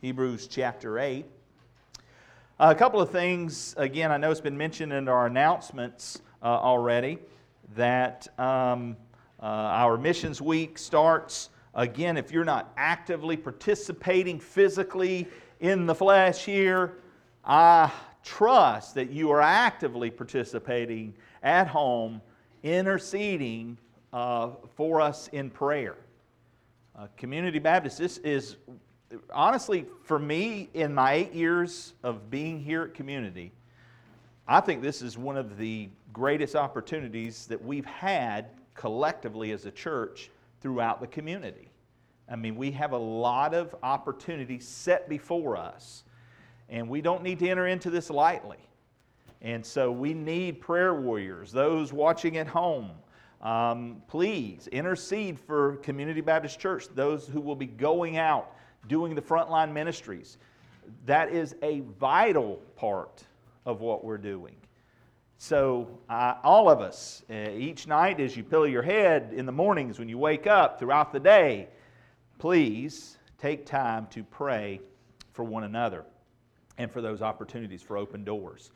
Hebrews chapter 8. A couple of things, again, I know it's been mentioned in our announcements uh, already that um, uh, our missions week starts. Again, if you're not actively participating physically in the flesh here, I trust that you are actively participating at home, interceding uh, for us in prayer. Uh, Community Baptist, this is honestly, for me, in my eight years of being here at Community, I think this is one of the greatest opportunities that we've had collectively as a church throughout the community. I mean, we have a lot of opportunities set before us, and we don't need to enter into this lightly. And so we need prayer warriors, those watching at home. Um, please intercede for Community Baptist Church, those who will be going out doing the frontline ministries. That is a vital part of what we're doing. So, uh, all of us, uh, each night as you pillow your head in the mornings when you wake up throughout the day, please take time to pray for one another and for those opportunities for open doors.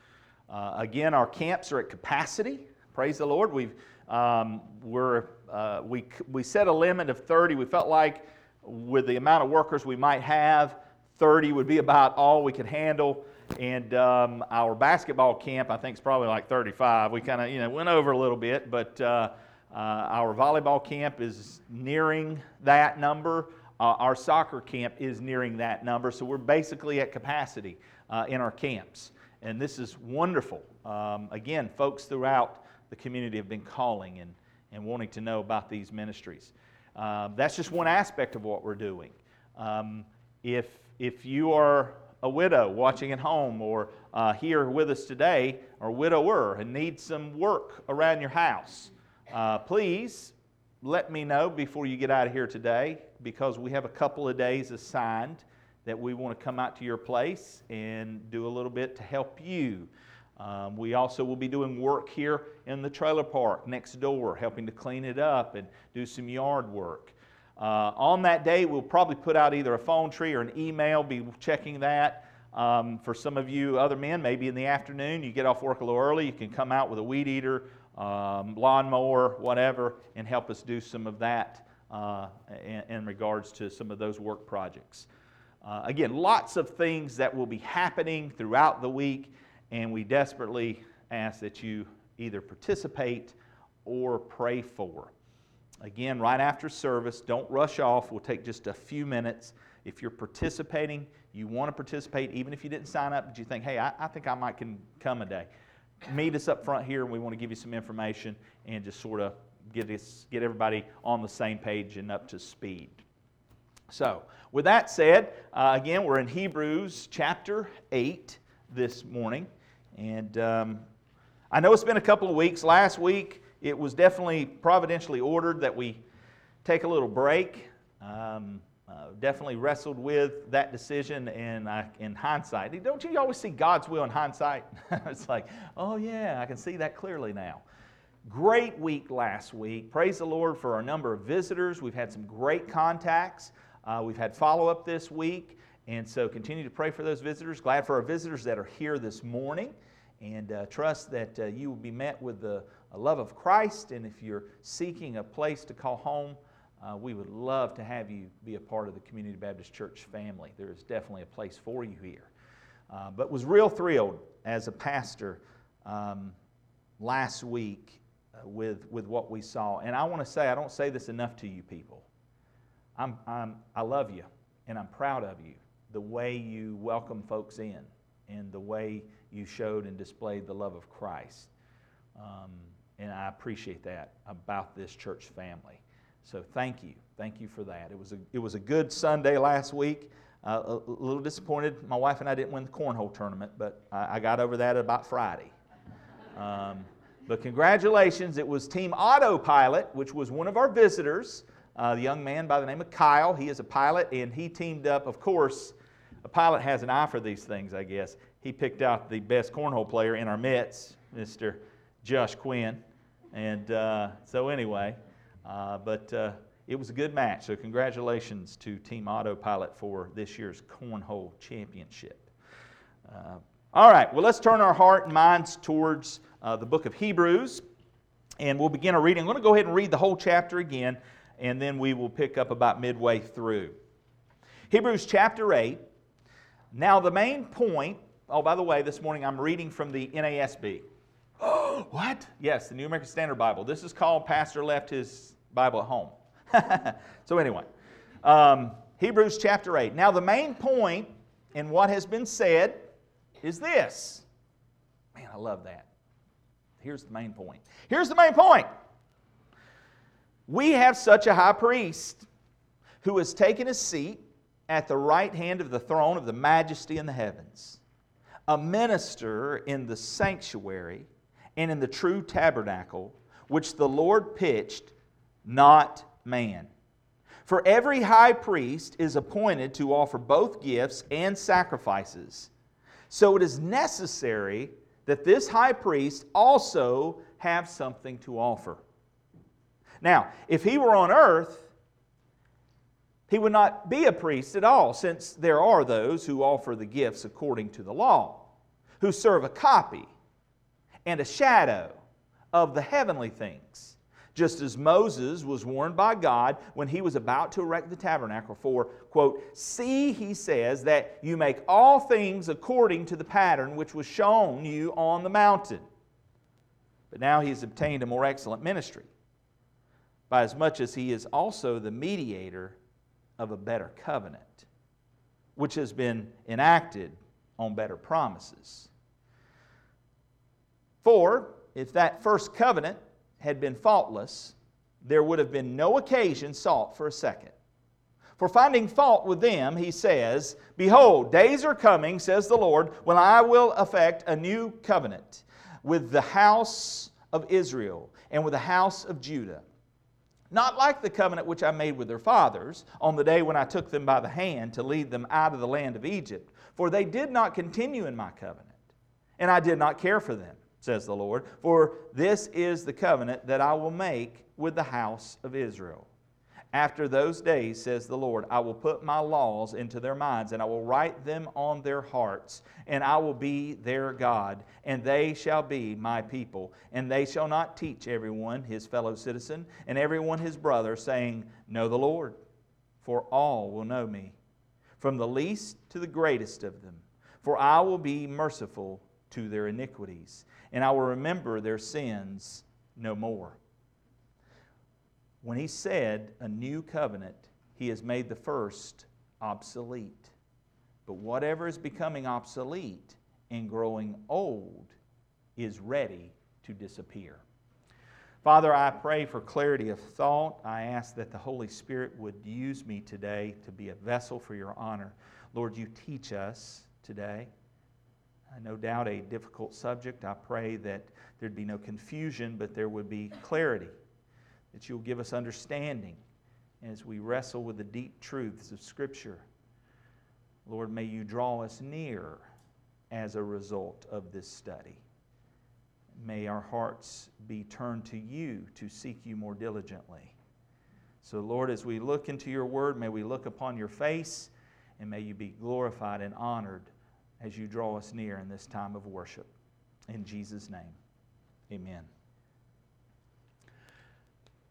Uh, again, our camps are at capacity. Praise the Lord. We've, um, we're, uh, we, we set a limit of 30. We felt like with the amount of workers we might have, 30 would be about all we could handle. And um, our basketball camp, I think, is probably like 35. We kind of, you know, went over a little bit, but uh, uh, our volleyball camp is nearing that number. Uh, our soccer camp is nearing that number. So we're basically at capacity uh, in our camps. And this is wonderful. Um, again, folks throughout the community have been calling and, and wanting to know about these ministries. Um, that's just one aspect of what we're doing. Um, if, if you are a widow watching at home or uh, here with us today, or widower, and need some work around your house, uh, please let me know before you get out of here today because we have a couple of days assigned that we want to come out to your place and do a little bit to help you. Um, we also will be doing work here in the trailer park next door, helping to clean it up and do some yard work. Uh, on that day, we'll probably put out either a phone tree or an email, be checking that. Um, for some of you other men, maybe in the afternoon, you get off work a little early, you can come out with a weed eater, um, lawnmower, whatever, and help us do some of that uh, in, in, regards to some of those work projects. Uh, again, lots of things that will be happening throughout the week and we desperately ask that you either participate or pray for. Again, right after service, don't rush off. We'll take just a few minutes. If you're participating, you want to participate, even if you didn't sign up, but you think, hey, I, I think I might can come a day. Meet us up front here, and we want to give you some information and just sort of get, this, get everybody on the same page and up to speed. So, with that said, uh, again, we're in Hebrews chapter 8 this morning. And um, I know it's been a couple of weeks. Last week, it was definitely providentially ordered that we take a little break. Um, uh, definitely wrestled with that decision and uh, in hindsight. Don't you always see God's will in hindsight? it's like, oh yeah, I can see that clearly now. Great week last week. Praise the Lord for our number of visitors. We've had some great contacts. Uh, we've had follow up this week. And so continue to pray for those visitors. Glad for our visitors that are here this morning. And uh, trust that uh, you will be met with the love of Christ. And if you're seeking a place to call home, uh, we would love to have you be a part of the Community Baptist Church family. There is definitely a place for you here. Uh, but was real thrilled as a pastor um, last week uh, with, with what we saw. And I want to say, I don't say this enough to you people. I'm, I'm, I love you, and I'm proud of you the way you welcome folks in and the way you showed and displayed the love of Christ. Um, and I appreciate that about this church family. So thank you. Thank you for that. It was a, it was a good Sunday last week. Uh, a, little disappointed. My wife and I didn't win the cornhole tournament, but I, I got over that about Friday. Um, but congratulations. It was Team Autopilot, which was one of our visitors, uh, the young man by the name of Kyle. He is a pilot, and he teamed up, of course, a pilot has an eye for these things, I guess. He picked out the best cornhole player in our midst, Mr. Josh Quinn. And uh, so, anyway, uh, but uh, it was a good match. So, congratulations to Team Autopilot for this year's Cornhole Championship. Uh, all right, well, let's turn our heart and minds towards uh, the book of Hebrews, and we'll begin our reading. I'm going to go ahead and read the whole chapter again, and then we will pick up about midway through. Hebrews chapter 8. Now, the main point, oh, by the way, this morning I'm reading from the NASB. what? Yes, the New American Standard Bible. This is called Pastor Left His Bible at Home. so, anyway, um, Hebrews chapter 8. Now, the main point in what has been said is this. Man, I love that. Here's the main point. Here's the main point. We have such a high priest who has taken his seat at the right hand of the throne of the majesty in the heavens, a minister in the sanctuary and in the true tabernacle, which the Lord pitched, not man. For every high priest is appointed to offer both gifts and sacrifices. So it is necessary that this high priest also have something to offer. Now, if he were on earth, he would not be a priest at all, since there are those who offer the gifts according to the law, who serve a copy and a shadow of the heavenly things just as Moses was warned by God when he was about to erect the tabernacle for, quote, See, he says, that you make all things according to the pattern which was shown you on the mountain. But now he has obtained a more excellent ministry, by as much as he is also the mediator of a better covenant, which has been enacted on better promises. For if that first covenant had been faultless, there would have been no occasion sought for a second. For finding fault with them, he says, Behold, days are coming, says the Lord, when I will effect a new covenant with the house of Israel and with the house of Judah. Not like the covenant which I made with their fathers on the day when I took them by the hand to lead them out of the land of Egypt, for they did not continue in my covenant, and I did not care for them says the Lord. For this is the covenant that I will make with the house of Israel. After those days, says the Lord, I will put my laws into their minds, and I will write them on their hearts, and I will be their God, and they shall be my people. And they shall not teach everyone his fellow citizen, and everyone his brother, saying, Know the Lord, for all will know me, from the least to the greatest of them. For I will be merciful to their iniquities, and I will remember their sins no more. When he said a new covenant, he has made the first obsolete. But whatever is becoming obsolete and growing old is ready to disappear. Father, I pray for clarity of thought. I ask that the Holy Spirit would use me today to be a vessel for your honor. Lord, you teach us today no doubt a difficult subject. I pray that there'd be no confusion, but there would be clarity, that you'll give us understanding as we wrestle with the deep truths of Scripture. Lord, may you draw us near as a result of this study. May our hearts be turned to you to seek you more diligently. So, Lord, as we look into your word, may we look upon your face and may you be glorified and honored as you draw us near in this time of worship. In Jesus' name, amen.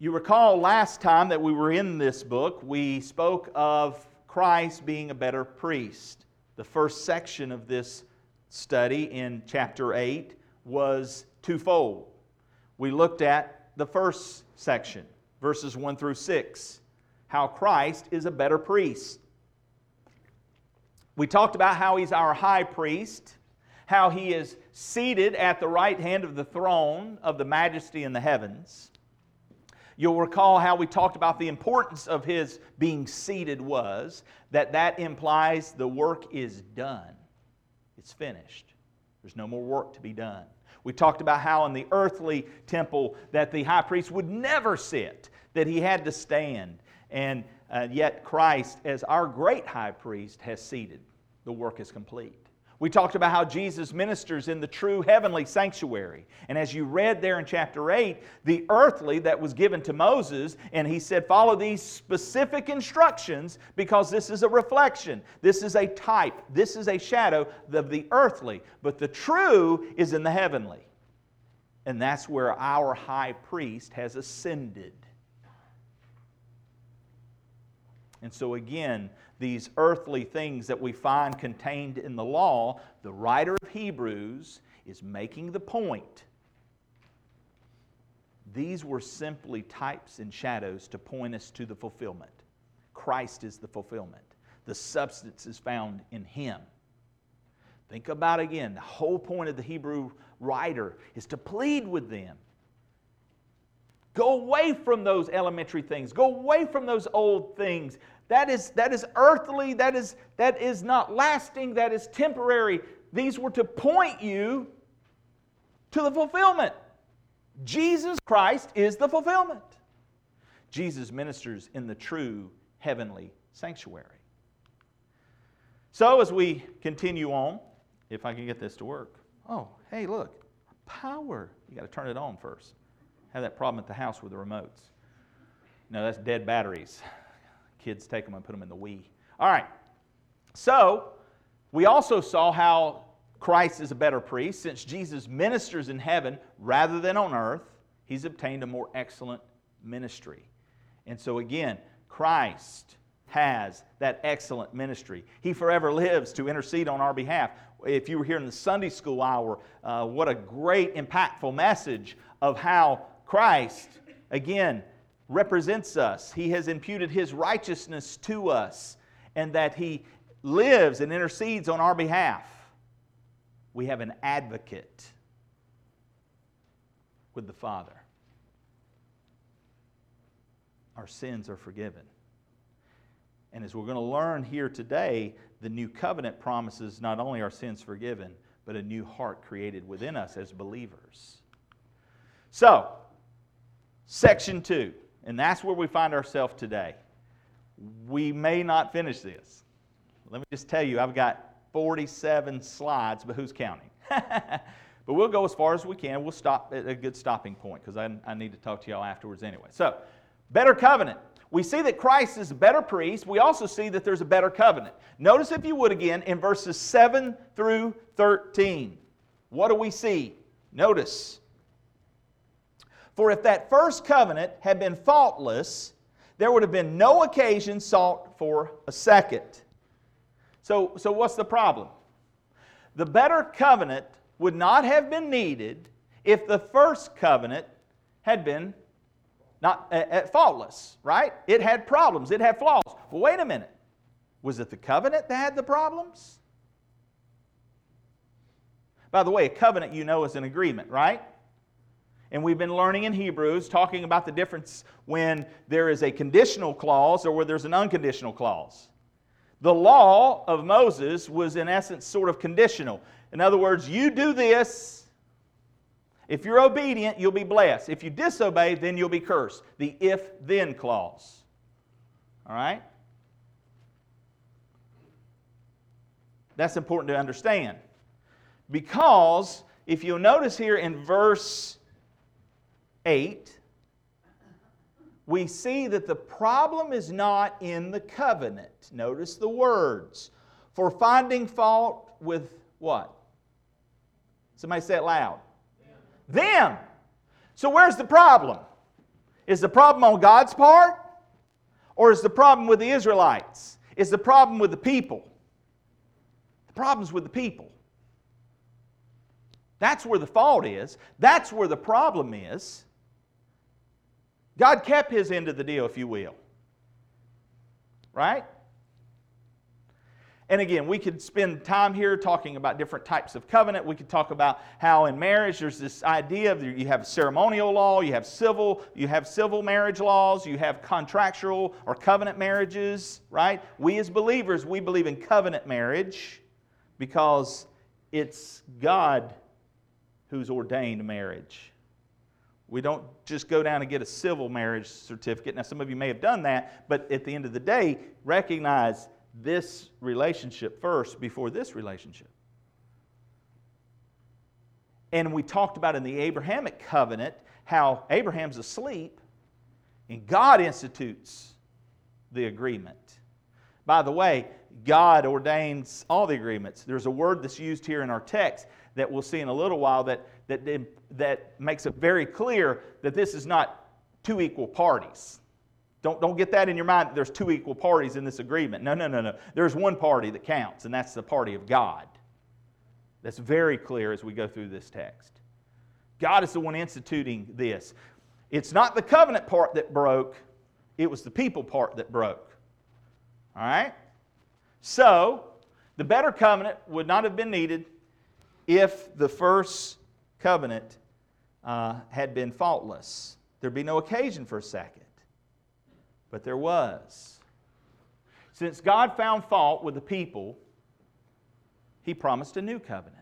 You recall last time that we were in this book, we spoke of Christ being a better priest. The first section of this study in chapter 8 was twofold. We looked at the first section, verses 1 through 6, how Christ is a better priest. We talked about how he's our high priest, how he is seated at the right hand of the throne of the majesty in the heavens. You'll recall how we talked about the importance of his being seated was that that implies the work is done. It's finished. There's no more work to be done. We talked about how in the earthly temple that the high priest would never sit, that he had to stand. And uh, yet Christ, as our great high priest, has seated. The work is complete. We talked about how Jesus ministers in the true heavenly sanctuary. And as you read there in chapter 8, the earthly that was given to Moses, and he said, Follow these specific instructions because this is a reflection. This is a type. This is a shadow of the earthly. But the true is in the heavenly. And that's where our high priest has ascended. And so, again, these earthly things that we find contained in the law, the writer of Hebrews is making the point. These were simply types and shadows to point us to the fulfillment. Christ is the fulfillment. The substance is found in Him. Think about again, the whole point of the Hebrew writer is to plead with them. Go away from those elementary things. Go away from those old things. That is, that is earthly, that is, that is not lasting, that is temporary. These were to point you to the fulfillment. Jesus Christ is the fulfillment. Jesus ministers in the true heavenly sanctuary. So, as we continue on, if I can get this to work. Oh, hey, look, power. You got to turn it on first. Have that problem at the house with the remotes. No, that's dead batteries. Kids take them and put them in the Wii. All right. So, we also saw how Christ is a better priest. Since Jesus ministers in heaven rather than on earth, he's obtained a more excellent ministry. And so, again, Christ has that excellent ministry. He forever lives to intercede on our behalf. If you were here in the Sunday school hour, uh, what a great, impactful message of how Christ, again, represents us. He has imputed His righteousness to us, and that He lives and intercedes on our behalf. We have an advocate with the Father. Our sins are forgiven. And as we're going to learn here today, the new covenant promises not only our sins forgiven, but a new heart created within us as believers. So, section two and that's where we find ourselves today. We may not finish this. Let me just tell you, I've got 47 slides, but who's counting? but we'll go as far as we can. We'll stop at a good stopping point because I, I need to talk to y'all afterwards anyway. So, better covenant. We see that Christ is a better priest. We also see that there's a better covenant. Notice, if you would, again, in verses 7 through 13. What do we see? Notice for if that first covenant had been faultless, there would have been no occasion sought for a second. So, so what's the problem? The better covenant would not have been needed if the first covenant had been not uh, faultless, right? It had problems, it had flaws. Well, wait a minute. Was it the covenant that had the problems? By the way, a covenant, you know, is an agreement, right? And we've been learning in Hebrews, talking about the difference when there is a conditional clause or where there's an unconditional clause. The law of Moses was, in essence, sort of conditional. In other words, you do this. If you're obedient, you'll be blessed. If you disobey, then you'll be cursed. The if then clause. All right? That's important to understand. Because if you'll notice here in verse 8, we see that the problem is not in the covenant. Notice the words. For finding fault with what? Somebody say it loud. Them. Them. So where's the problem? Is the problem on God's part? Or is the problem with the Israelites? Is the problem with the people? The problem's with the people. That's where the fault is. That's where the problem is. God kept his end of the deal, if you will. Right? And again, we could spend time here talking about different types of covenant. We could talk about how in marriage there's this idea of you have ceremonial law, you have civil, you have civil marriage laws, you have contractual or covenant marriages, right? We as believers, we believe in covenant marriage because it's God who's ordained marriage. We don't just go down and get a civil marriage certificate. Now, some of you may have done that, but at the end of the day, recognize this relationship first before this relationship. And we talked about in the Abrahamic covenant how Abraham's asleep and God institutes the agreement. By the way, God ordains all the agreements. There's a word that's used here in our text that we'll see in a little while that, that, that makes it very clear that this is not two equal parties. Don't, don't get that in your mind that there's two equal parties in this agreement. No, no, no, no. There's one party that counts, and that's the party of God. That's very clear as we go through this text. God is the one instituting this. It's not the covenant part that broke, it was the people part that broke. All right? So, the better covenant would not have been needed if the first covenant uh, had been faultless. There'd be no occasion for a second. But there was. Since God found fault with the people, he promised a new covenant.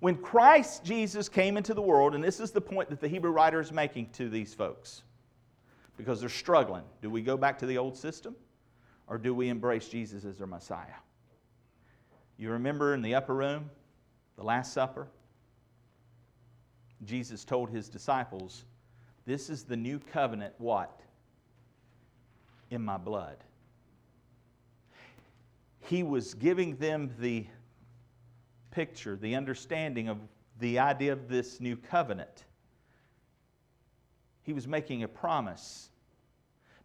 When Christ Jesus came into the world, and this is the point that the Hebrew writer is making to these folks, because they're struggling. Do we go back to the old system, or do we embrace Jesus as our Messiah? You remember in the upper room, the Last Supper? Jesus told his disciples, This is the new covenant, what? In my blood. He was giving them the picture, the understanding of the idea of this new covenant. He was making a promise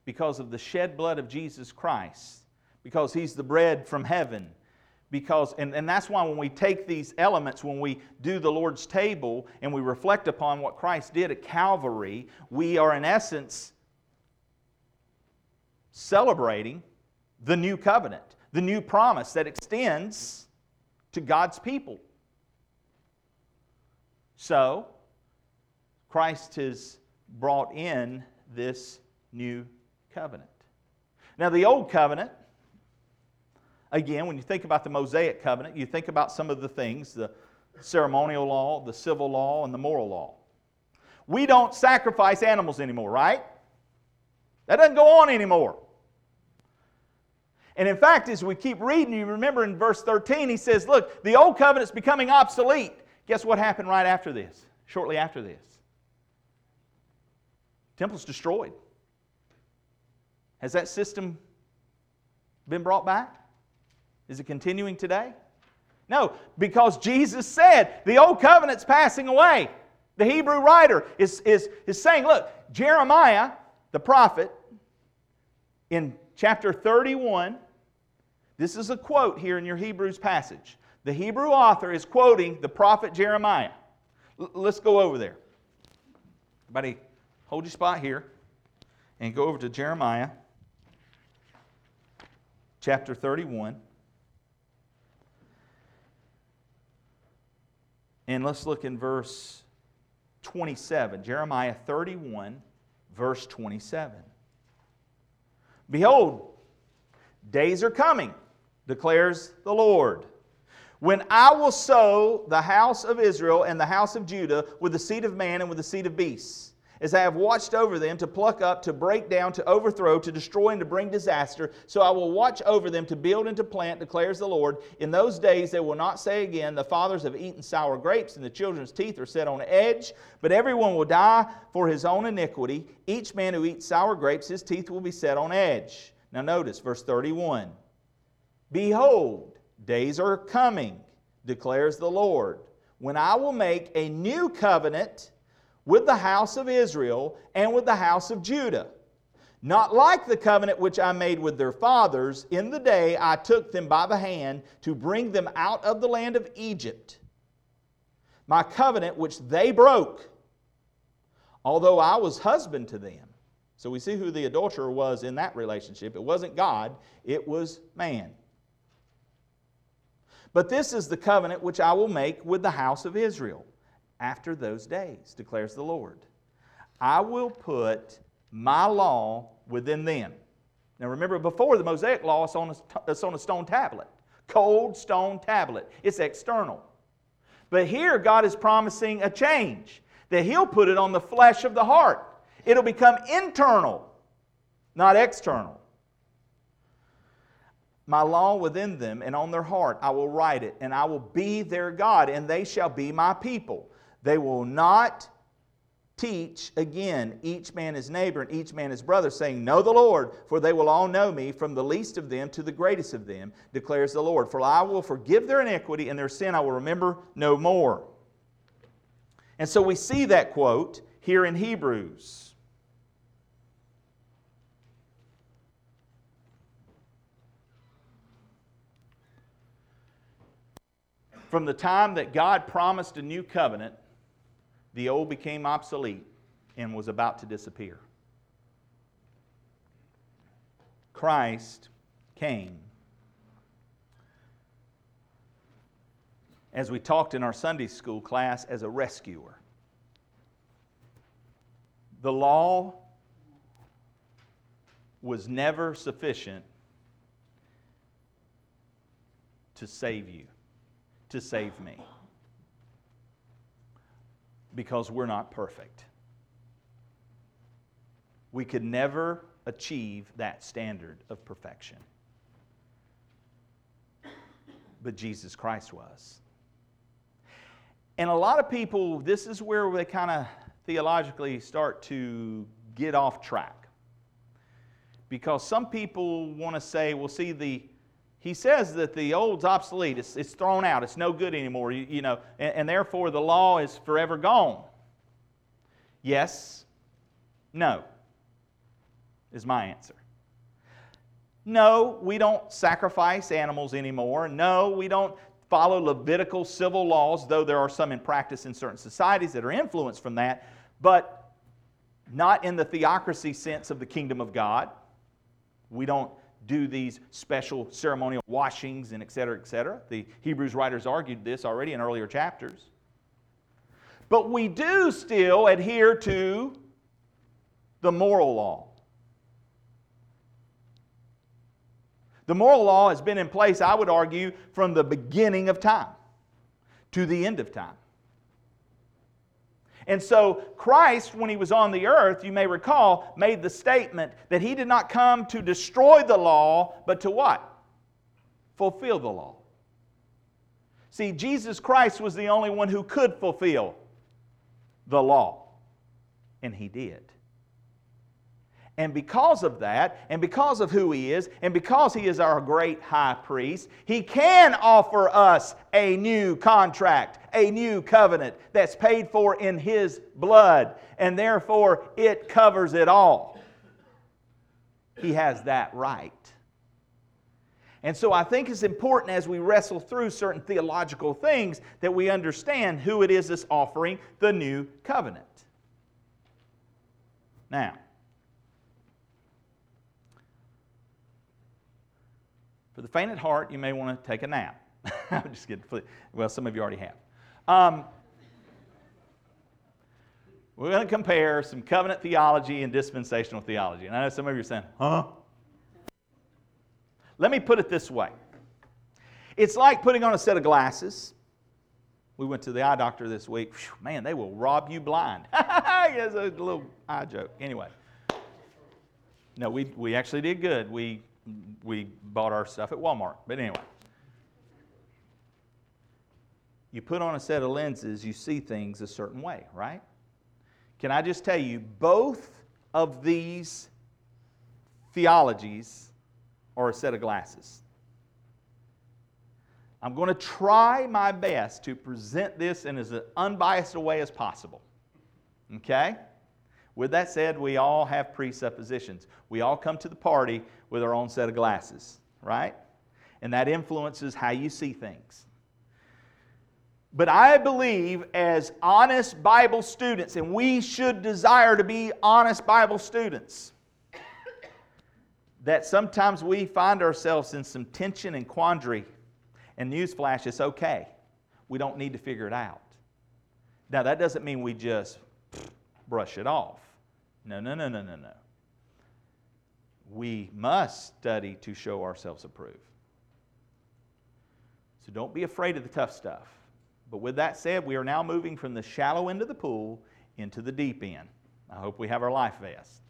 because of the shed blood of Jesus Christ, because He's the bread from heaven. Because, and, and that's why when we take these elements, when we do the Lord's table and we reflect upon what Christ did at Calvary, we are in essence celebrating the new covenant, the new promise that extends to God's people. So, Christ has brought in this new covenant. Now, the old covenant, again, when you think about the Mosaic covenant, you think about some of the things the ceremonial law, the civil law, and the moral law. We don't sacrifice animals anymore, right? That doesn't go on anymore. And in fact, as we keep reading, you remember in verse 13, he says, Look, the old covenant's becoming obsolete. Guess what happened right after this? Shortly after this? Temple's destroyed. Has that system been brought back? Is it continuing today? No, because Jesus said the old covenant's passing away. The Hebrew writer is, is, is saying, look, Jeremiah, the prophet, in chapter 31. This is a quote here in your Hebrews passage. The Hebrew author is quoting the prophet Jeremiah. L- let's go over there. Everybody, hold your spot here and go over to Jeremiah chapter 31. And let's look in verse 27. Jeremiah 31, verse 27. Behold, days are coming, declares the Lord, when I will sow the house of Israel and the house of Judah with the seed of man and with the seed of beasts as I have watched over them to pluck up, to break down, to overthrow, to destroy, and to bring disaster. So I will watch over them to build and to plant, declares the Lord. In those days they will not say again, The fathers have eaten sour grapes, and the children's teeth are set on edge. But everyone will die for his own iniquity. Each man who eats sour grapes, his teeth will be set on edge. Now notice verse 31. Behold, days are coming, declares the Lord, when I will make a new covenant with the house of Israel and with the house of Judah. Not like the covenant which I made with their fathers in the day I took them by the hand to bring them out of the land of Egypt. My covenant which they broke, although I was husband to them. So we see who the adulterer was in that relationship. It wasn't God, it was man. But this is the covenant which I will make with the house of Israel after those days, declares the Lord. I will put my law within them. Now remember, before the Mosaic law, it's on a, it's on a stone tablet, cold stone tablet. It's external. But here, God is promising a change that He'll put it on the flesh of the heart. It'll become internal, not external. my law within them and on their heart I will write it, and I will be their God, and they shall be my people. They will not teach again each man his neighbor and each man his brother, saying, Know the Lord, for they will all know me, from the least of them to the greatest of them, declares the Lord. For I will forgive their iniquity, and their sin I will remember no more. And so we see that quote here in Hebrews. From the time that God promised a new covenant, the old became obsolete and was about to disappear. Christ came. As we talked in our Sunday school class, as a rescuer. The law was never sufficient to save you to save me because we're not perfect. We could never achieve that standard of perfection. But Jesus Christ was. And a lot of people, this is where they kind of theologically start to get off track. Because some people want to say, well, see, the he says that the old's obsolete, it's, it's thrown out, it's no good anymore, you, you know, and, and therefore the law is forever gone. Yes, no, is my answer. No, we don't sacrifice animals anymore. No, we don't follow Levitical civil laws, though there are some in practice in certain societies that are influenced from that, but not in the theocracy sense of the kingdom of God. We don't do these special ceremonial washings and et cetera, et cetera. The Hebrews writers argued this already in earlier chapters. But we do still adhere to the moral law. The moral law has been in place, I would argue, from the beginning of time to the end of time. And so, Christ, when he was on the earth, you may recall, made the statement that he did not come to destroy the law, but to what? Fulfill the law. See, Jesus Christ was the only one who could fulfill the law, and he did. And because of that, and because of who He is, and because He is our great high priest, He can offer us a new contract, a new covenant that's paid for in His blood, and therefore it covers it all. He has that right. And so I think it's important as we wrestle through certain theological things that we understand who it is that's offering the new covenant. Now, For the faint at heart, you may want to take a nap. I'm just kidding. Well, some of you already have. Um, we're going to compare some covenant theology and dispensational theology. And I know some of you are saying, huh? Let me put it this way it's like putting on a set of glasses. We went to the eye doctor this week. Whew, man, they will rob you blind. it's a little eye joke. Anyway. No, we, we actually did good. We we bought our stuff at Walmart. But anyway, you put on a set of lenses, you see things a certain way, right? Can I just tell you, both of these theologies are a set of glasses. I'm going to try my best to present this in as unbiased a way as possible. Okay? With that said, we all have presuppositions. We all come to the party with our own set of glasses, right? And that influences how you see things. But I believe, as honest Bible students, and we should desire to be honest Bible students, that sometimes we find ourselves in some tension and quandary. And newsflash, it's okay. We don't need to figure it out. Now, that doesn't mean we just brush it off. No, no, no, no, no, no. We must study to show ourselves approved. So don't be afraid of the tough stuff. But with that said, we are now moving from the shallow end of the pool into the deep end. I hope we have our life vest.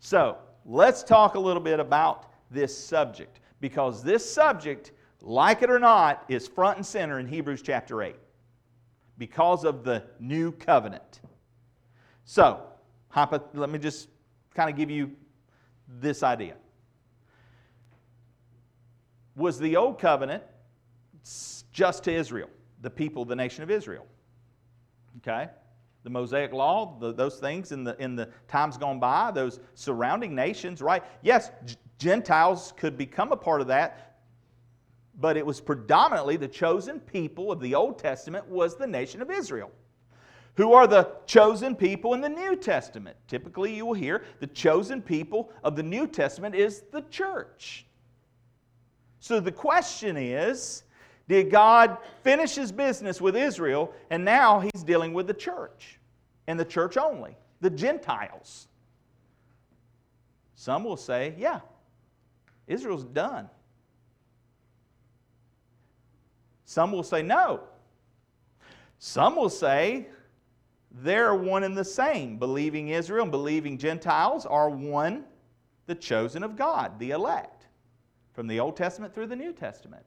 So let's talk a little bit about this subject because this subject, like it or not, is front and center in Hebrews chapter 8 because of the new covenant. So, let me just kind of give you this idea. Was the old covenant just to Israel, the people, the nation of Israel? Okay? The Mosaic law, the, those things in the, in the times gone by, those surrounding nations, right? Yes, Gentiles could become a part of that, but it was predominantly the chosen people of the Old Testament was the nation of Israel. Who are the chosen people in the New Testament? Typically, you will hear the chosen people of the New Testament is the church. So the question is did God finish his business with Israel and now he's dealing with the church and the church only, the Gentiles? Some will say, yeah, Israel's done. Some will say, no. Some will say, they're one and the same. Believing Israel and believing Gentiles are one, the chosen of God, the elect, from the Old Testament through the New Testament.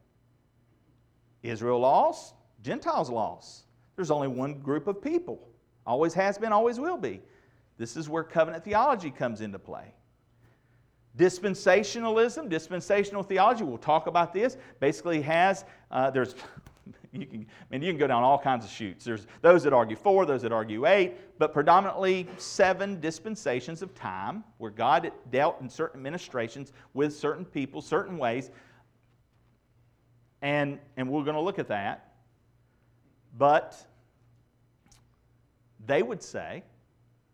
Israel lost, Gentiles lost. There's only one group of people. Always has been, always will be. This is where covenant theology comes into play. Dispensationalism, dispensational theology, we'll talk about this, basically has, uh, there's, you can, I mean, you can go down all kinds of chutes. There's those that argue four, those that argue eight, but predominantly seven dispensations of time where God dealt in certain administrations with certain people, certain ways. And, and we're going to look at that. But they would say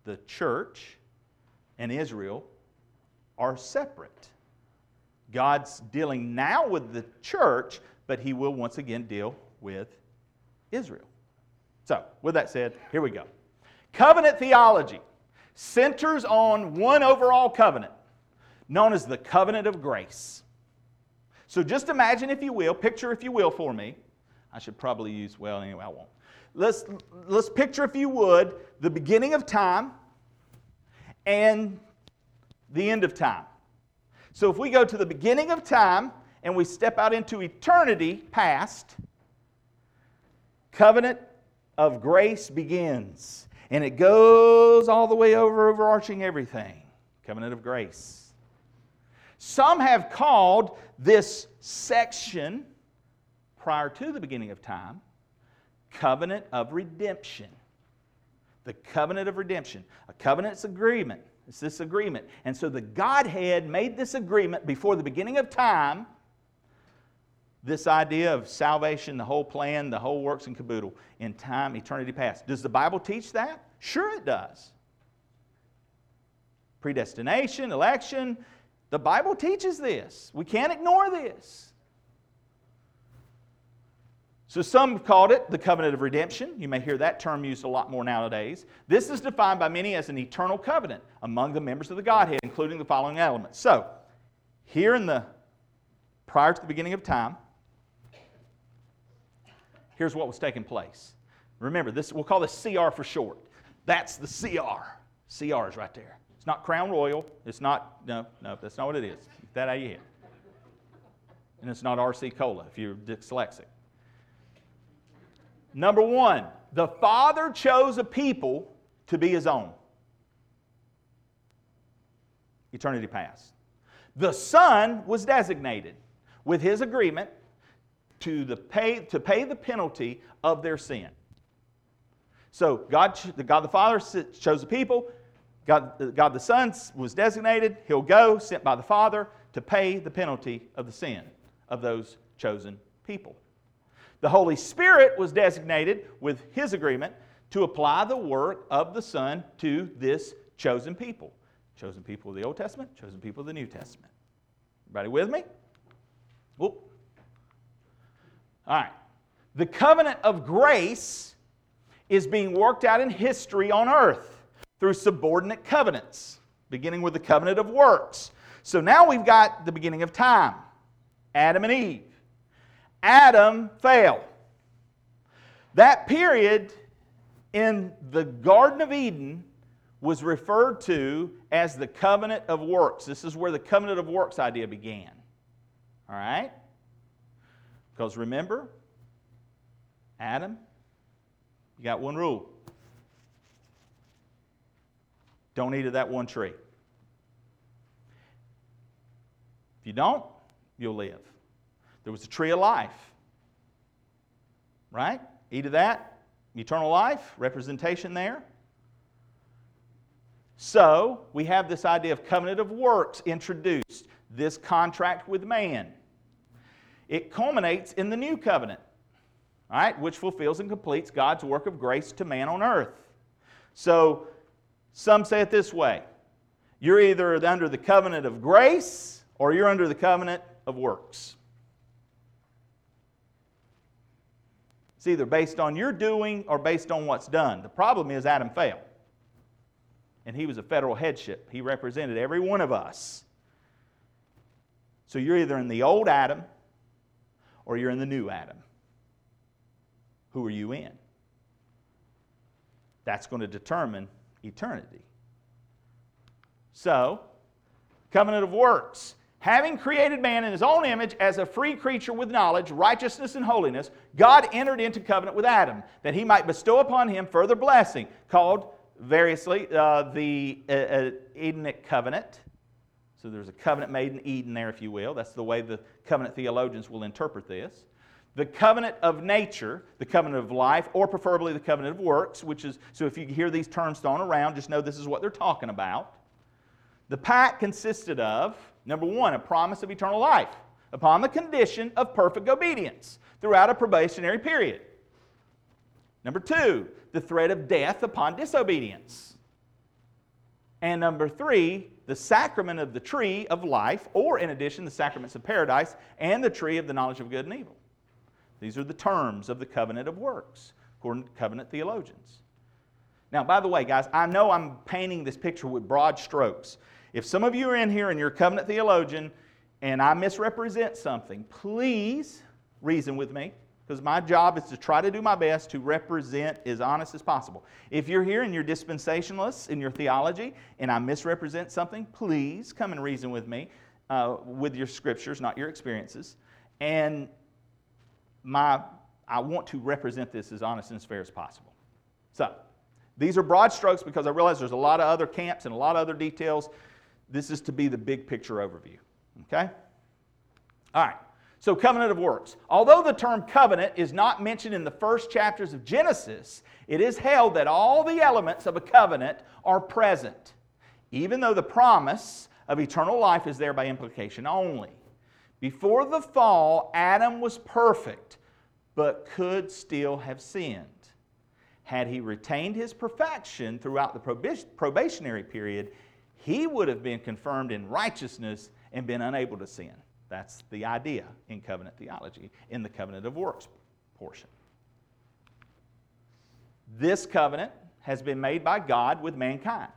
the church and Israel are separate. God's dealing now with the church, but he will once again deal with Israel. So, with that said, here we go. Covenant theology centers on one overall covenant known as the covenant of grace. So just imagine, if you will, picture, if you will, for me. I should probably use, well, anyway, I won't. Let's, let's picture, if you would, the beginning of time and the end of time. So if we go to the beginning of time and we step out into eternity past, covenant of grace begins. And it goes all the way over, overarching everything. Covenant of grace. Some have called this section prior to the beginning of time covenant of redemption. The covenant of redemption. A covenant's agreement. It's this agreement. And so the Godhead made this agreement before the beginning of time. This idea of salvation, the whole plan, the whole works and caboodle in time, eternity past. Does the Bible teach that? Sure, it does. Predestination, election, the Bible teaches this. We can't ignore this. So some have called it the covenant of redemption. You may hear that term used a lot more nowadays. This is defined by many as an eternal covenant among the members of the Godhead, including the following elements. So, here in the prior to the beginning of time, here's what was taking place. Remember, this we'll call this CR for short. That's the CR. CR is right there It's not Crown Royal. It's not, no, no, that's not what it is. That out of your head. And it's not RC Cola if you're dyslexic. Number one, the Father chose a people to be his own. Eternity past. The Son was designated with his agreement to, the pay, to pay the penalty of their sin. So God, God the Father chose the people. God, God the Son was designated. He'll go, sent by the Father, to pay the penalty of the sin of those chosen people. The Holy Spirit was designated with his agreement to apply the work of the Son to this chosen people. Chosen people of the Old Testament, chosen people of the New Testament. Everybody with me? Whoop. All right. The covenant of grace is being worked out in history on earth through subordinate covenants, beginning with the covenant of works. So now we've got the beginning of time Adam and Eve. Adam fell. That period in the Garden of Eden was referred to as the covenant of works. This is where the covenant of works idea began. All right? Because remember, Adam, you got one rule don't eat of that one tree. If you don't, you'll live. There was a tree of life. Right? Eat of that, eternal life, representation there. So, we have this idea of covenant of works introduced, this contract with man. It culminates in the new covenant, right, which fulfills and completes God's work of grace to man on earth. So, some say it this way you're either under the covenant of grace or you're under the covenant of works. It's either based on your doing or based on what's done. The problem is Adam failed. And he was a federal headship, he represented every one of us. So you're either in the old Adam or you're in the new Adam. Who are you in? That's going to determine eternity. So, covenant of works. Having created man in his own image as a free creature with knowledge, righteousness, and holiness, God entered into covenant with Adam that he might bestow upon him further blessing, called variously uh, the uh, uh, Edenic covenant. So there's a covenant made in Eden there, if you will. That's the way the covenant theologians will interpret this the covenant of nature, the covenant of life, or preferably the covenant of works, which is, so if you hear these terms thrown around, just know this is what they're talking about. The pact consisted of, number one, a promise of eternal life upon the condition of perfect obedience throughout a probationary period. Number two, the threat of death upon disobedience. And number three, the sacrament of the tree of life, or in addition, the sacraments of paradise and the tree of the knowledge of good and evil. These are the terms of the covenant of works, according to covenant theologians. Now, by the way, guys, I know I'm painting this picture with broad strokes. If some of you are in here and you're a covenant theologian and I misrepresent something, please reason with me because my job is to try to do my best to represent as honest as possible. If you're here and you're dispensationalists in your theology and I misrepresent something, please come and reason with me uh, with your scriptures, not your experiences. And my, I want to represent this as honest and as fair as possible. So, these are broad strokes because I realize there's a lot of other camps and a lot of other details. This is to be the big picture overview. Okay? All right. So, covenant of works. Although the term covenant is not mentioned in the first chapters of Genesis, it is held that all the elements of a covenant are present, even though the promise of eternal life is there by implication only. Before the fall, Adam was perfect, but could still have sinned. Had he retained his perfection throughout the probationary period, he would have been confirmed in righteousness and been unable to sin. That's the idea in covenant theology, in the covenant of works portion. This covenant has been made by God with mankind.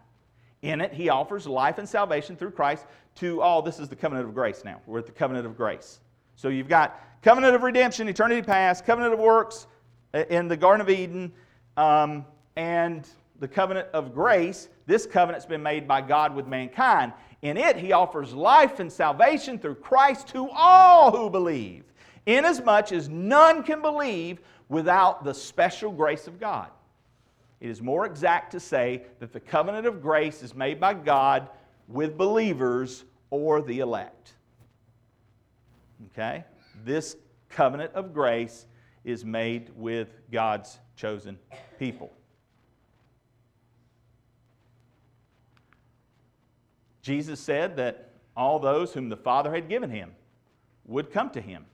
In it, he offers life and salvation through Christ to all. This is the covenant of grace now. We're at the covenant of grace. So you've got covenant of redemption, eternity past, covenant of works uh, in the Garden of Eden, um, and the covenant of grace. This covenant's been made by God with mankind. In it, he offers life and salvation through Christ to all who believe, inasmuch as none can believe without the special grace of God. It is more exact to say that the covenant of grace is made by God with believers or the elect. Okay? This covenant of grace is made with God's chosen people. Jesus said that all those whom the Father had given him would come to him,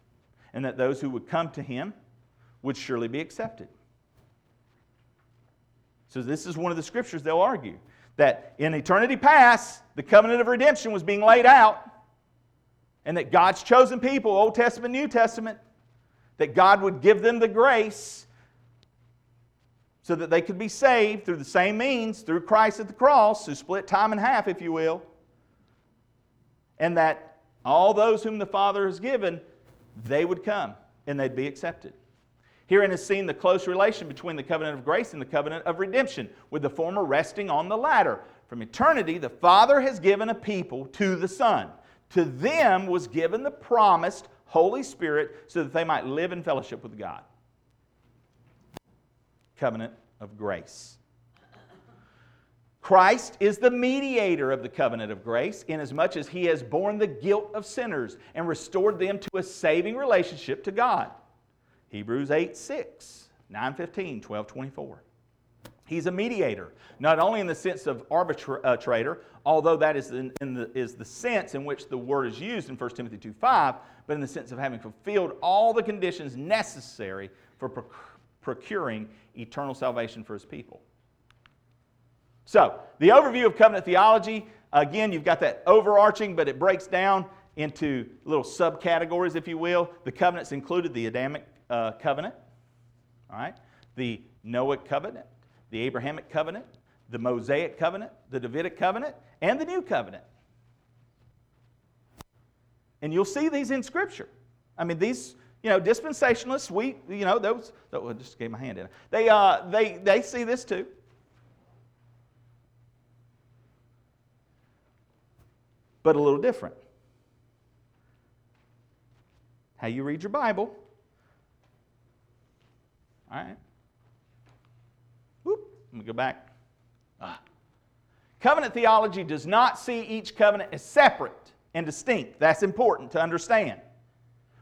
and that those who would come to him would surely be accepted. So, this is one of the scriptures they'll argue that in eternity past, the covenant of redemption was being laid out, and that God's chosen people, Old Testament, New Testament, that God would give them the grace so that they could be saved through the same means, through Christ at the cross, who split time in half, if you will, and that all those whom the Father has given, they would come and they'd be accepted. Herein is seen the close relation between the covenant of grace and the covenant of redemption, with the former resting on the latter. From eternity, the Father has given a people to the Son To them was given the promised Holy Spirit so that they might live in fellowship with God. Covenant of grace. Christ is the mediator of the covenant of grace, inasmuch as he has borne the guilt of sinners and restored them to a saving relationship to God. Hebrews 8 6, 9 15, 12 24. He's a mediator, not only in the sense of arbitrator, uh, although that is, in, in the, is the sense in which the word is used in 1 Timothy 2 5, but in the sense of having fulfilled all the conditions necessary for procuring eternal salvation for his people. So, the overview of covenant theology again, you've got that overarching, but it breaks down into little subcategories, if you will. The covenants included the Adamic uh, covenant, all right, the Noahic covenant, the Abrahamic covenant, the Mosaic covenant, the Davidic covenant, and the New covenant. And you'll see these in Scripture. I mean, these, you know, dispensationalists, we, you know, those, oh, I just gave my hand in. They, uh, they, they see this too. But a little different. How you read your Bible. All right. Let me go back. Ah. Covenant theology does not see each covenant as separate and distinct. That's important to understand.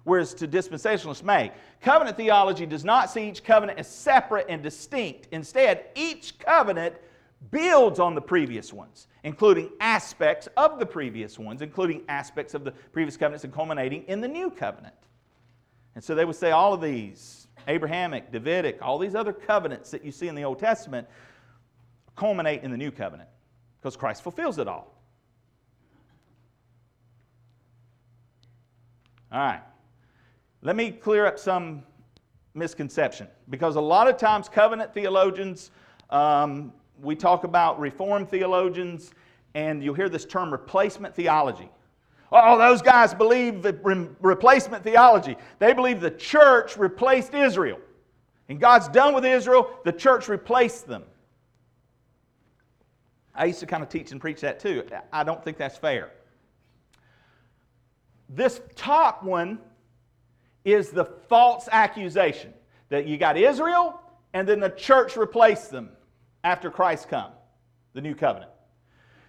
Whereas to dispensationalists may. Covenant theology does not see each covenant as separate and distinct. Instead, each covenant builds on the previous ones, including aspects of the previous ones, including aspects of the previous covenants and culminating in the new covenant. And so they would say all of these Abrahamic, Davidic, all these other covenants that you see in the Old Testament culminate in the new covenant because Christ fulfills it all. All right. Let me clear up some misconception because a lot of times covenant theologians, um, we talk about Reformed theologians, and you'll hear this term replacement theology. Oh, those guys believe re- replacement theology. They believe the church replaced Israel. And God's done with Israel, the church replaced them. I used to kind of teach and preach that too. I don't think that's fair. This top one is the false accusation that you got Israel and then the church replaced them after Christ come, the new covenant.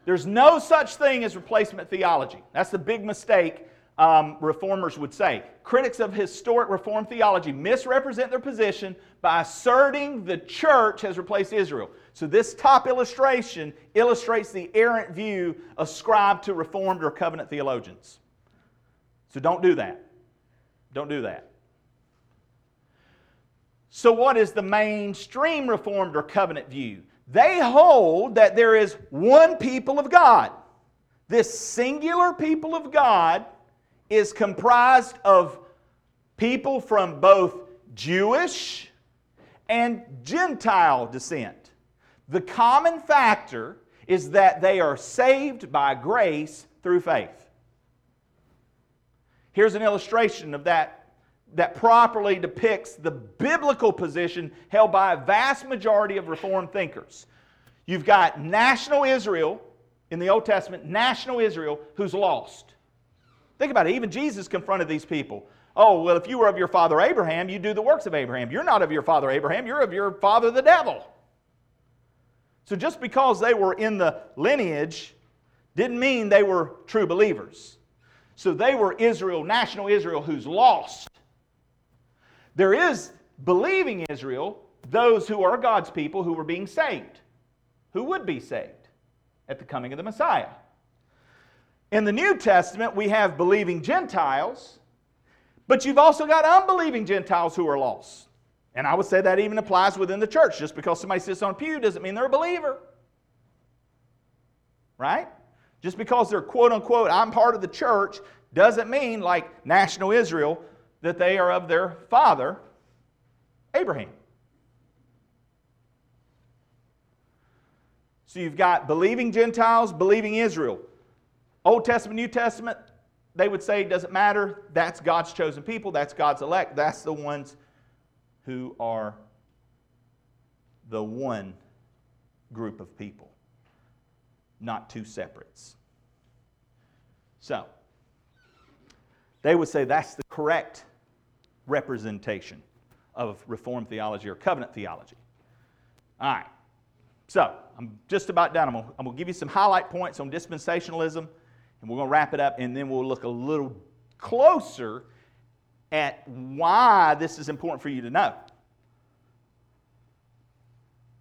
There's no such thing as replacement theology. That's the big mistake um, reformers would say. Critics of historic reform theology misrepresent their position by asserting the church has replaced Israel. So, this top illustration illustrates the errant view ascribed to Reformed or covenant theologians. So, don't do that. Don't do that. So, what is the mainstream Reformed or covenant view? They hold that there is one people of God. This singular people of God is comprised of people from both Jewish and Gentile descent. The common factor is that they are saved by grace through faith. Here's an illustration of that that properly depicts the biblical position held by a vast majority of Reformed thinkers. You've got national Israel in the Old Testament, national Israel who's lost. Think about it. Even Jesus confronted these people. Oh, well, if you were of your father Abraham, you do the works of Abraham. You're not of your father Abraham, you're of your father the devil. So just because they were in the lineage didn't mean they were true believers. So they were Israel, national Israel, who's lost. There is believing Israel, those who are God's people who were being saved, who would be saved at the coming of the Messiah. In the New Testament, we have believing Gentiles, but you've also got unbelieving Gentiles who are lost. And I would say that even applies within the church. Just because somebody sits on a pew doesn't mean they're a believer. Right? Just because they're quote unquote, I'm part of the church, doesn't mean, like national Israel, that they are of their father, Abraham. So you've got believing Gentiles, believing Israel. Old Testament, New Testament, they would say it doesn't matter. That's God's chosen people, that's God's elect, that's the ones who are the one group of people, not two separates. So, they would say that's the correct representation of Reformed theology or covenant theology. All right. So, I'm just about done. I'm going, to give you some highlight points on dispensationalism, and we're going to wrap it up, and then we'll look a little closer at why this is important for you to know.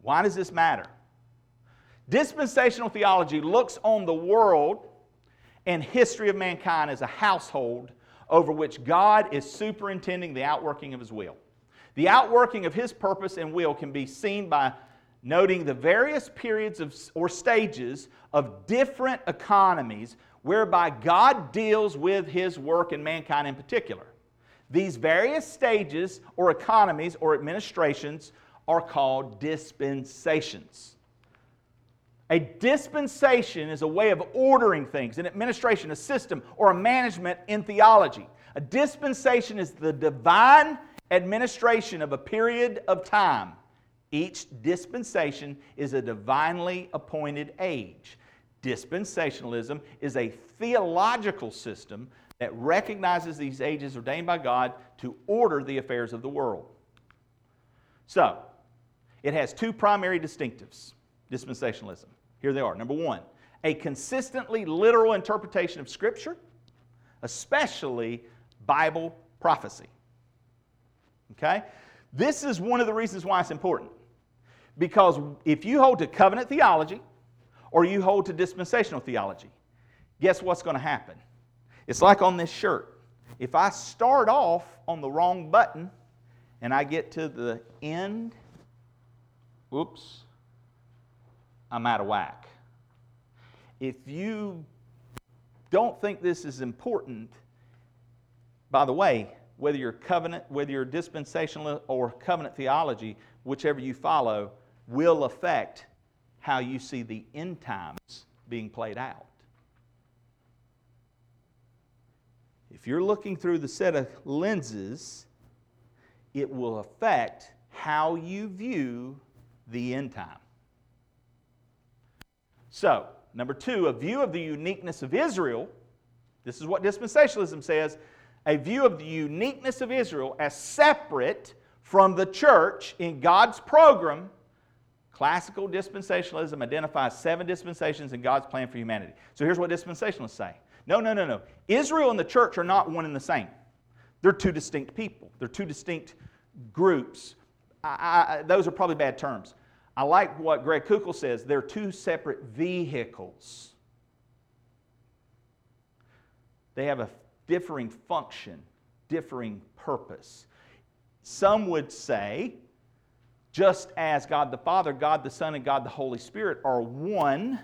Why does this matter? Dispensational theology looks on the world and history of mankind as a household over which God is superintending the outworking of His will. The outworking of His purpose and will can be seen by noting the various periods of, or stages of different economies whereby God deals with His work and mankind in particular. These various stages or economies or administrations are called dispensations. A dispensation is a way of ordering things, an administration, a system, or a management in theology. A dispensation is the divine administration of a period of time. Each dispensation is a divinely appointed age. Dispensationalism is a theological system that recognizes these ages ordained by God to order the affairs of the world. So, it has two primary distinctives dispensationalism. Here they are. Number one, a consistently literal interpretation of Scripture, especially Bible prophecy. Okay? This is one of the reasons why it's important. Because if you hold to covenant theology or you hold to dispensational theology, guess what's going to happen? It's like on this shirt. If I start off on the wrong button and I get to the end, whoops, I'm out of whack. If you don't think this is important, by the way, whether you're covenant, whether you're dispensational or covenant theology, whichever you follow, will affect how you see the end times being played out. If you're looking through the set of lenses, it will affect how you view the end time. So, number two, a view of the uniqueness of Israel. This is what dispensationalism says a view of the uniqueness of Israel as separate from the church in God's program. Classical dispensationalism identifies seven dispensations in God's plan for humanity. So here's what dispensationalists say No, no, no, no. Israel and the church are not one and the same. They're two distinct people, they're two distinct groups. I, I, those are probably bad terms. I like what Greg Koukl says they're two separate vehicles. They have a differing function, differing purpose. Some would say, just as God the Father, God the Son, and God the Holy Spirit are one,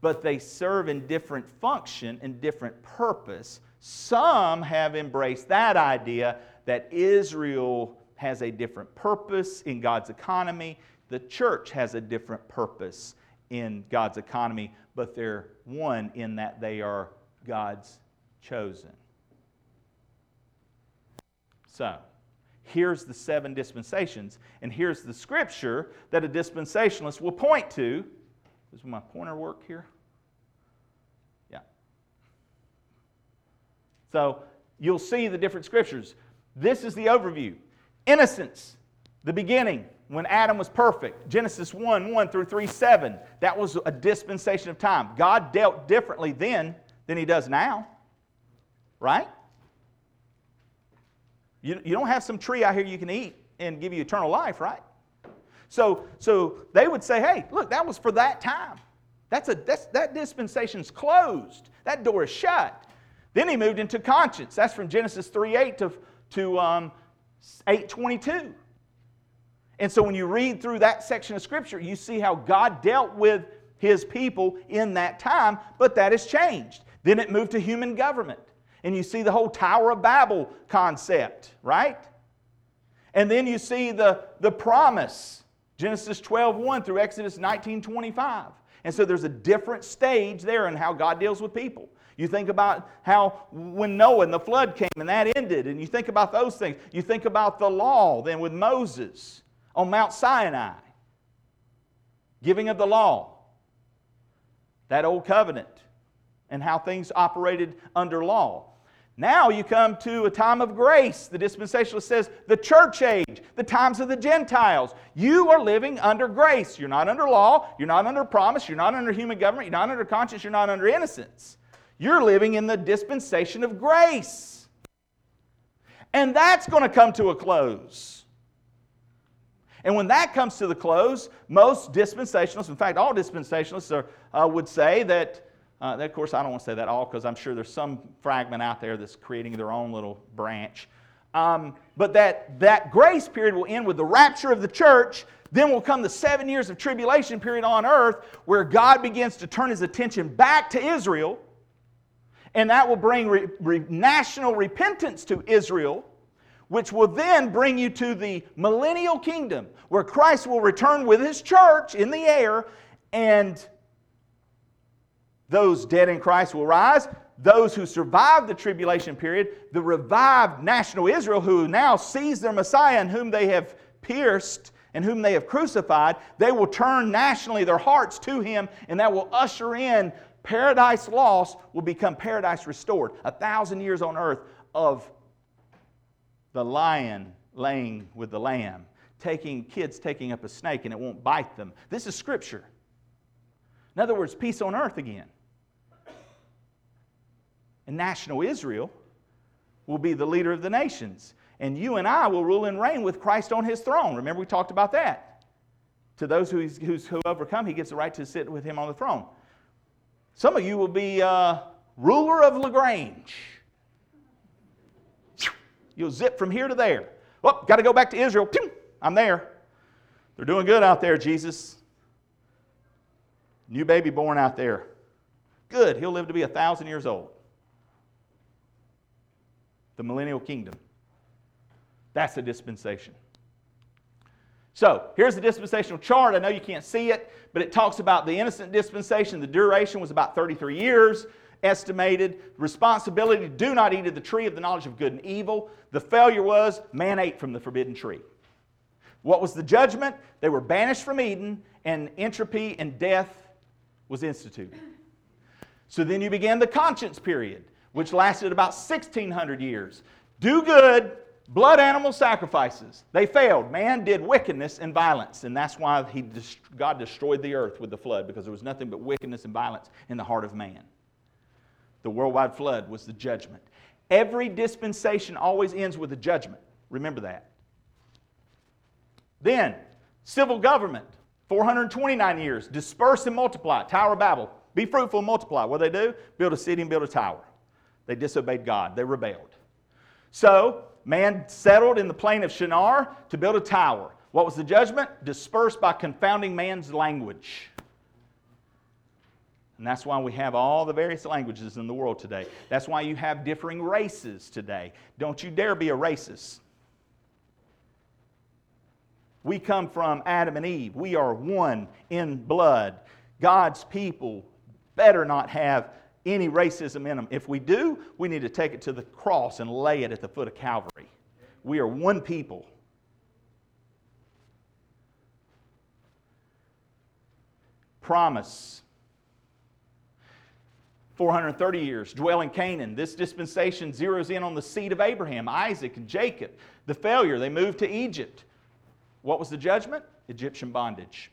but they serve in different function and different purpose. Some have embraced that idea that Israel has a different purpose in God's economy, the church has a different purpose in God's economy, but they're one in that they are God's chosen. So, here's the seven dispensations, and here's the scripture that a dispensationalist will point to. Does my pointer work here? Yeah. So, you'll see the different scriptures. This is the overview innocence, the beginning, when Adam was perfect. Genesis 1 1 through 3 7. That was a dispensation of time. God dealt differently then than he does now. Right? You, you don't have some tree out here you can eat and give you eternal life, right? So, so they would say, hey, look, that was for that time. That's a, that's, that dispensation's closed. That door is shut. Then he moved into conscience. That's from Genesis 3 8 to, to um, 822. And so when you read through that section of Scripture, you see how God dealt with his people in that time, but that has changed. Then it moved to human government and you see the whole Tower of Babel concept, right? And then you see the, the promise, Genesis 12 1 through Exodus 19 25. And so there's a different stage there in how God deals with people. You think about how when Noah and the flood came and that ended, and you think about those things. You think about the law then with Moses on Mount Sinai, giving of the law, that old covenant, and how things operated under law. Now you come to a time of grace. The dispensationalist says the church age, the times of the Gentiles. You are living under grace. You're not under law, you're not under promise, you're not under human government, you're not under conscience, you're not under innocence. You're living in the dispensation of grace. And that's going to come to a close. And when that comes to the close, most dispensationalists, in fact, all dispensationalists are, uh, would say that uh, of course, I don't want to say that all because I'm sure there's some fragment out there that's creating their own little branch. Um, but that, that grace period will end with the rapture of the church. Then will come the seven years of tribulation period on earth where God begins to turn his attention back to Israel. And that will bring re, re, national repentance to Israel, which will then bring you to the millennial kingdom where Christ will return with his church in the air and those dead in Christ will rise. Those who survive the tribulation period, the revived national Israel who now sees their Messiah and whom they have pierced and whom they have crucified, they will turn nationally their hearts to him, and that will usher in paradise lost will become paradise restored. A thousand years on earth of the lion laying with the lamb, taking kids taking up a snake and it won't bite them. This is scripture. In other words, peace on earth again and national Israel will be the leader of the nations. And you and I will rule and reign with Christ on his throne. Remember, we talked about that. To those who, who overcome, he gets the right to sit with him on the throne. Some of you will be uh, ruler of LaGrange. You'll zip from here to there. Oh, got to go back to Israel. I'm there. They're doing good out there, Jesus. New baby born out there. Good. He'll live to be a thousand years old the millennial kingdom. That's the dispensation. So here's the dispensational chart. I know you can't see it, but it talks about the innocent dispensation. The duration was about 33 years estimated. Responsibility do not eat of the tree of the knowledge of good and evil. The failure was man ate from the forbidden tree. What was the judgment? They were banished from Eden, and entropy and death was instituted. So then you began the conscience period which lasted about 1600 years. Do good, blood animal sacrifices. They failed. Man did wickedness and violence, and that's why he, God destroyed the earth with the flood, because there was nothing but wickedness and violence in the heart of man. The worldwide flood was the judgment. Every dispensation always ends with a judgment. Remember that. Then, civil government, 429 years. Disperse and multiply. Tower of Babel. Be fruitful and multiply. What do they do? Build a city and build a tower. They disobeyed God, they rebelled. So, man settled in the plain of Shinar to build a tower. What was the judgment? Dispersed by confounding man's language. And that's why we have all the various languages in the world today. That's why you have differing races today. Don't you dare be a racist. We come from Adam and Eve. We are one in blood. God's people better not have any racism in them. If we do, we need to take it to the cross and lay it at the foot of Calvary. We are one people. Promise. 430 years, dwell in Canaan. This dispensation zeroes in on the seed of Abraham, Isaac, and Jacob. The failure, they moved to Egypt. What was the judgment? Egyptian bondage.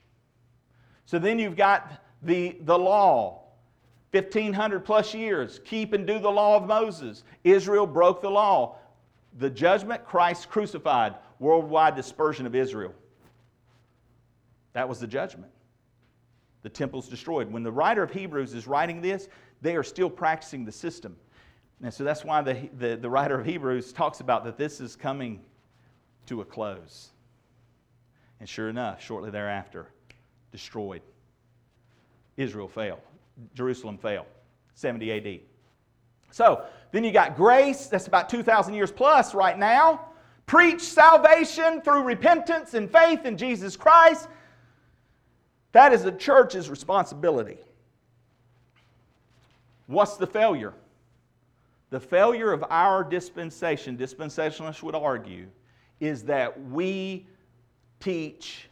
So then you've got the, the law, 1500 plus years, keep and do the law of Moses. Israel broke the law. The judgment, Christ crucified, worldwide dispersion of Israel. That was the judgment. The temple's destroyed. When the writer of Hebrews is writing this, they are still practicing the system. And so that's why the, the, the writer of Hebrews talks about that this is coming to a close. And sure enough, shortly thereafter, destroyed. Israel fell. Jerusalem fell, 70 AD. So then you got grace, that's about 2,000 years plus right now. Preach salvation through repentance and faith in Jesus Christ. That is the church's responsibility. What's the failure? The failure of our dispensation, dispensationalists would argue, is that we teach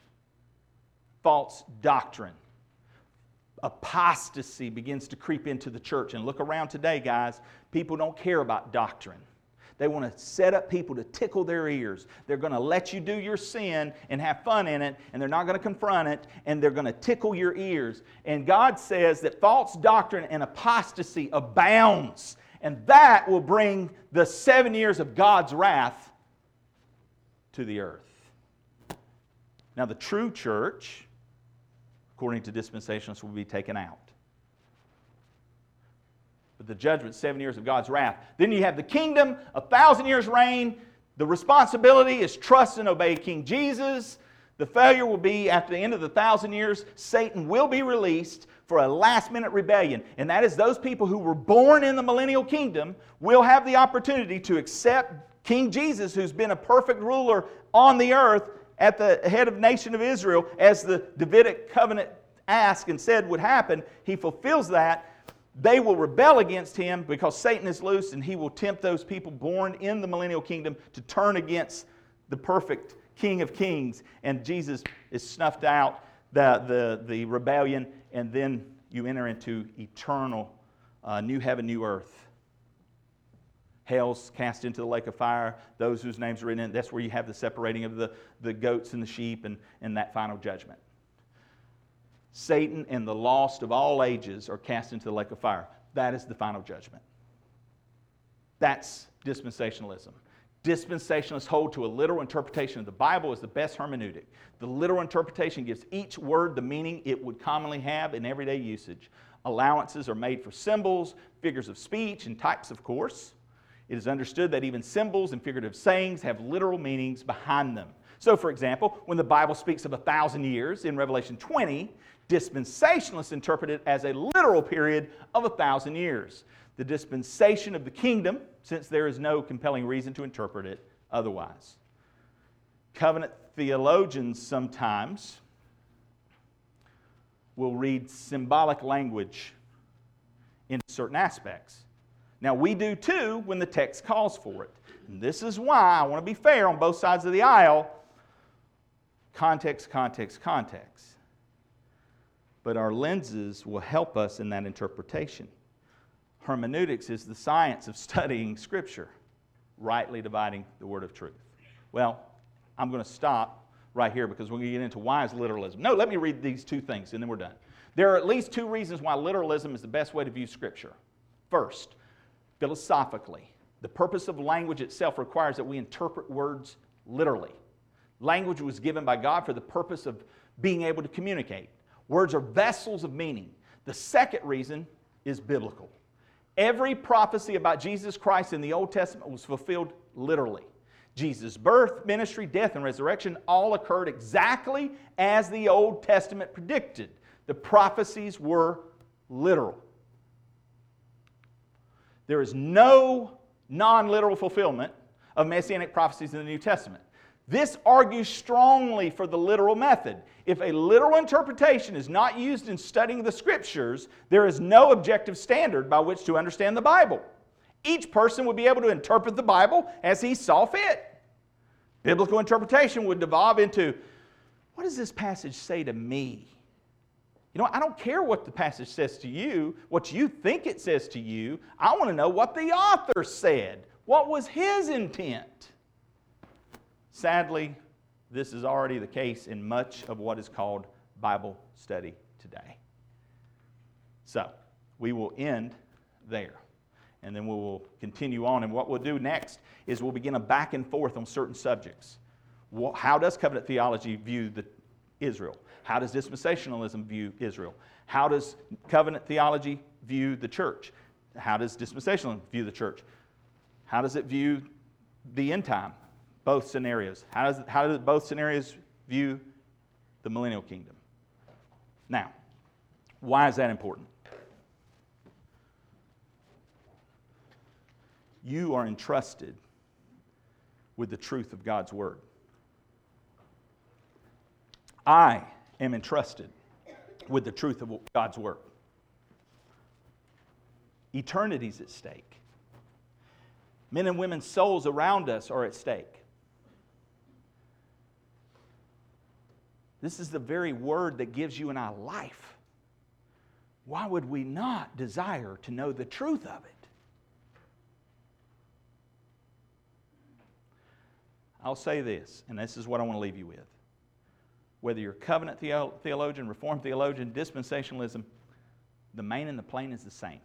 false doctrine apostasy begins to creep into the church. And look around today, guys, people don't care about doctrine. They want to set up people to tickle their ears. They're going to let you do your sin and have fun in it, and they're not going to confront it, and they're going to tickle your ears. And God says that false doctrine and apostasy abounds, and that will bring the seven years of God's wrath to the earth. Now, the true church, according to dispensationalists, will be taken out but the judgment, seven years of God's wrath. Then you have the kingdom, a thousand years reign. The responsibility is trust and obey King Jesus. The failure will be after the end of the thousand years, Satan will be released for a last minute rebellion. And that is those people who were born in the millennial kingdom will have the opportunity to accept King Jesus, who's been a perfect ruler on the earth at the head of the nation of Israel, as the Davidic covenant asked and said would happen. He fulfills that they will rebel against him because Satan is loose and he will tempt those people born in the millennial kingdom to turn against the perfect King of Kings. And Jesus is snuffed out, the, the, the rebellion, and then you enter into eternal uh, new heaven, new earth. Hell's cast into the lake of fire. Those whose names are written in that's where you have the separating of the, the goats and the sheep and, and that final judgment. Satan and the lost of all ages are cast into the lake of fire. That is the final judgment. That's dispensationalism. Dispensationalists hold to a literal interpretation of the Bible as the best hermeneutic. The literal interpretation gives each word the meaning it would commonly have in everyday usage. Allowances are made for symbols, figures of speech, and types, of course. It is understood that even symbols and figurative sayings have literal meanings behind them. So, for example, when the Bible speaks of a thousand years in Revelation 20, Dispensationalists interpret it as a literal period of a thousand years. The dispensation of the kingdom, since there is no compelling reason to interpret it otherwise. Covenant theologians sometimes will read symbolic language in certain aspects. Now, we do too when the text calls for it. And this is why I want to be fair on both sides of the aisle context, context, context but our lenses will help us in that interpretation. Hermeneutics is the science of studying Scripture, rightly dividing the word of truth. Well, I'm going to stop right here because we're going to get into why is literalism. No, let me read these two things and then we're done. There are at least two reasons why literalism is the best way to view Scripture. First, philosophically, the purpose of language itself requires that we interpret words literally. Language was given by God for the purpose of being able to communicate. Words are vessels of meaning. The second reason is biblical. Every prophecy about Jesus Christ in the Old Testament was fulfilled literally. Jesus' birth, ministry, death, and resurrection all occurred exactly as the Old Testament predicted. The prophecies were literal. There is no non literal fulfillment of messianic prophecies in the New Testament. This argues strongly for the literal method. If a literal interpretation is not used in studying the scriptures, there is no objective standard by which to understand the Bible. Each person would be able to interpret the Bible as he saw fit. Biblical interpretation would devolve into what does this passage say to me? You know, I don't care what the passage says to you, what you think it says to you. I want to know what the author said. What was his intent? Sadly, this is already the case in much of what is called Bible study today. So, we will end there. And then we will continue on. And what we'll do next is we'll begin a back and forth on certain subjects. How does covenant theology view the Israel? How does dispensationalism view Israel? How does covenant theology view the church? How does dispensationalism view the church? How does it view the end time? Both scenarios. How does, how do both scenarios view the millennial kingdom? Now, why is that important? You are entrusted with the truth of God's word. I am entrusted with the truth of God's word. Eternity's at stake. Men and women's souls around us are at stake. This is the very word that gives you and I life. why would we not desire to know the truth of it? I'll say this, and this is what I want to leave you with. Whether you're covenant theologian, reformed theologian, dispensationalism, the main and the plain is the same.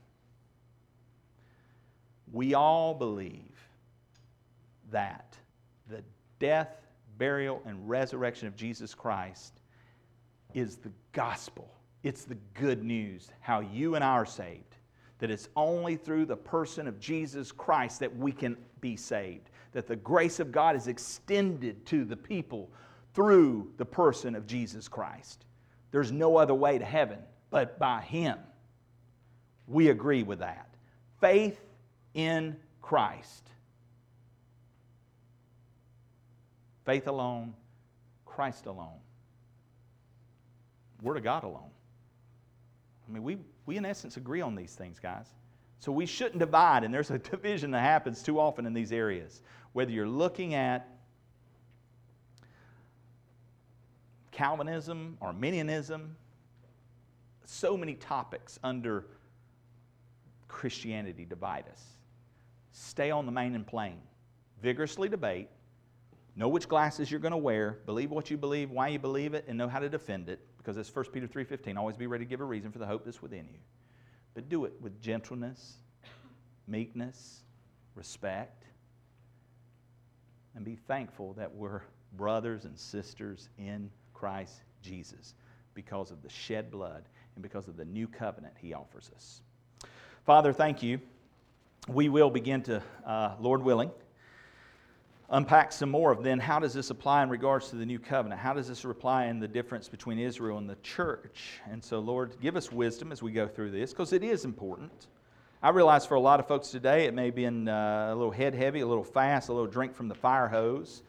We all believe that the death, burial, and resurrection of Jesus Christ is the gospel. It's the good news, how you and I are saved. That it's only through the person of Jesus Christ that we can be saved. That the grace of God is extended to the people through the person of Jesus Christ. There's no other way to heaven but by Him. We agree with that. Faith in Christ. Faith alone, Christ alone. Word of God alone. I mean, we, we in essence agree on these things, guys. So we shouldn't divide, and there's a division that happens too often in these areas. Whether you're looking at Calvinism, Arminianism, so many topics under Christianity divide us. Stay on the main and plain. Vigorously debate. Know which glasses you're going to wear. Believe what you believe, why you believe it, and know how to defend it. Because it's 1 Peter 3.15. Always be ready to give a reason for the hope that's within you. But do it with gentleness, meekness, respect, and be thankful that we're brothers and sisters in Christ Jesus because of the shed blood and because of the new covenant he offers us. Father, thank you. We will begin to, uh, Lord willing, unpack some more of then how does this apply in regards to the new covenant? How does this apply in the difference between Israel and the church? And so, Lord, give us wisdom as we go through this because it is important. I realize for a lot of folks today it may be in, uh, a little head heavy, a little fast, a little drink from the fire hose.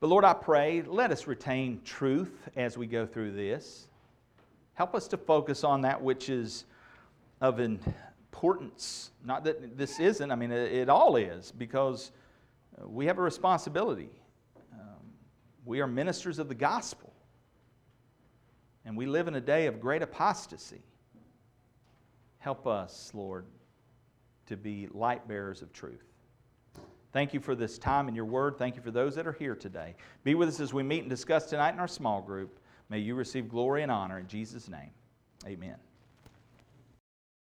But Lord, I pray, let us retain truth as we go through this. Help us to focus on that which is of importance. Not that this isn't, I mean, it, all is, because we have a responsibility. Um, we are ministers of the gospel. And we live in a day of great apostasy. Help us, Lord, to be light bearers of truth. Thank you for this time in your word. Thank you for those that are here today. Be with us as we meet and discuss tonight in our small group. May you receive glory and honor in Jesus' name. Amen.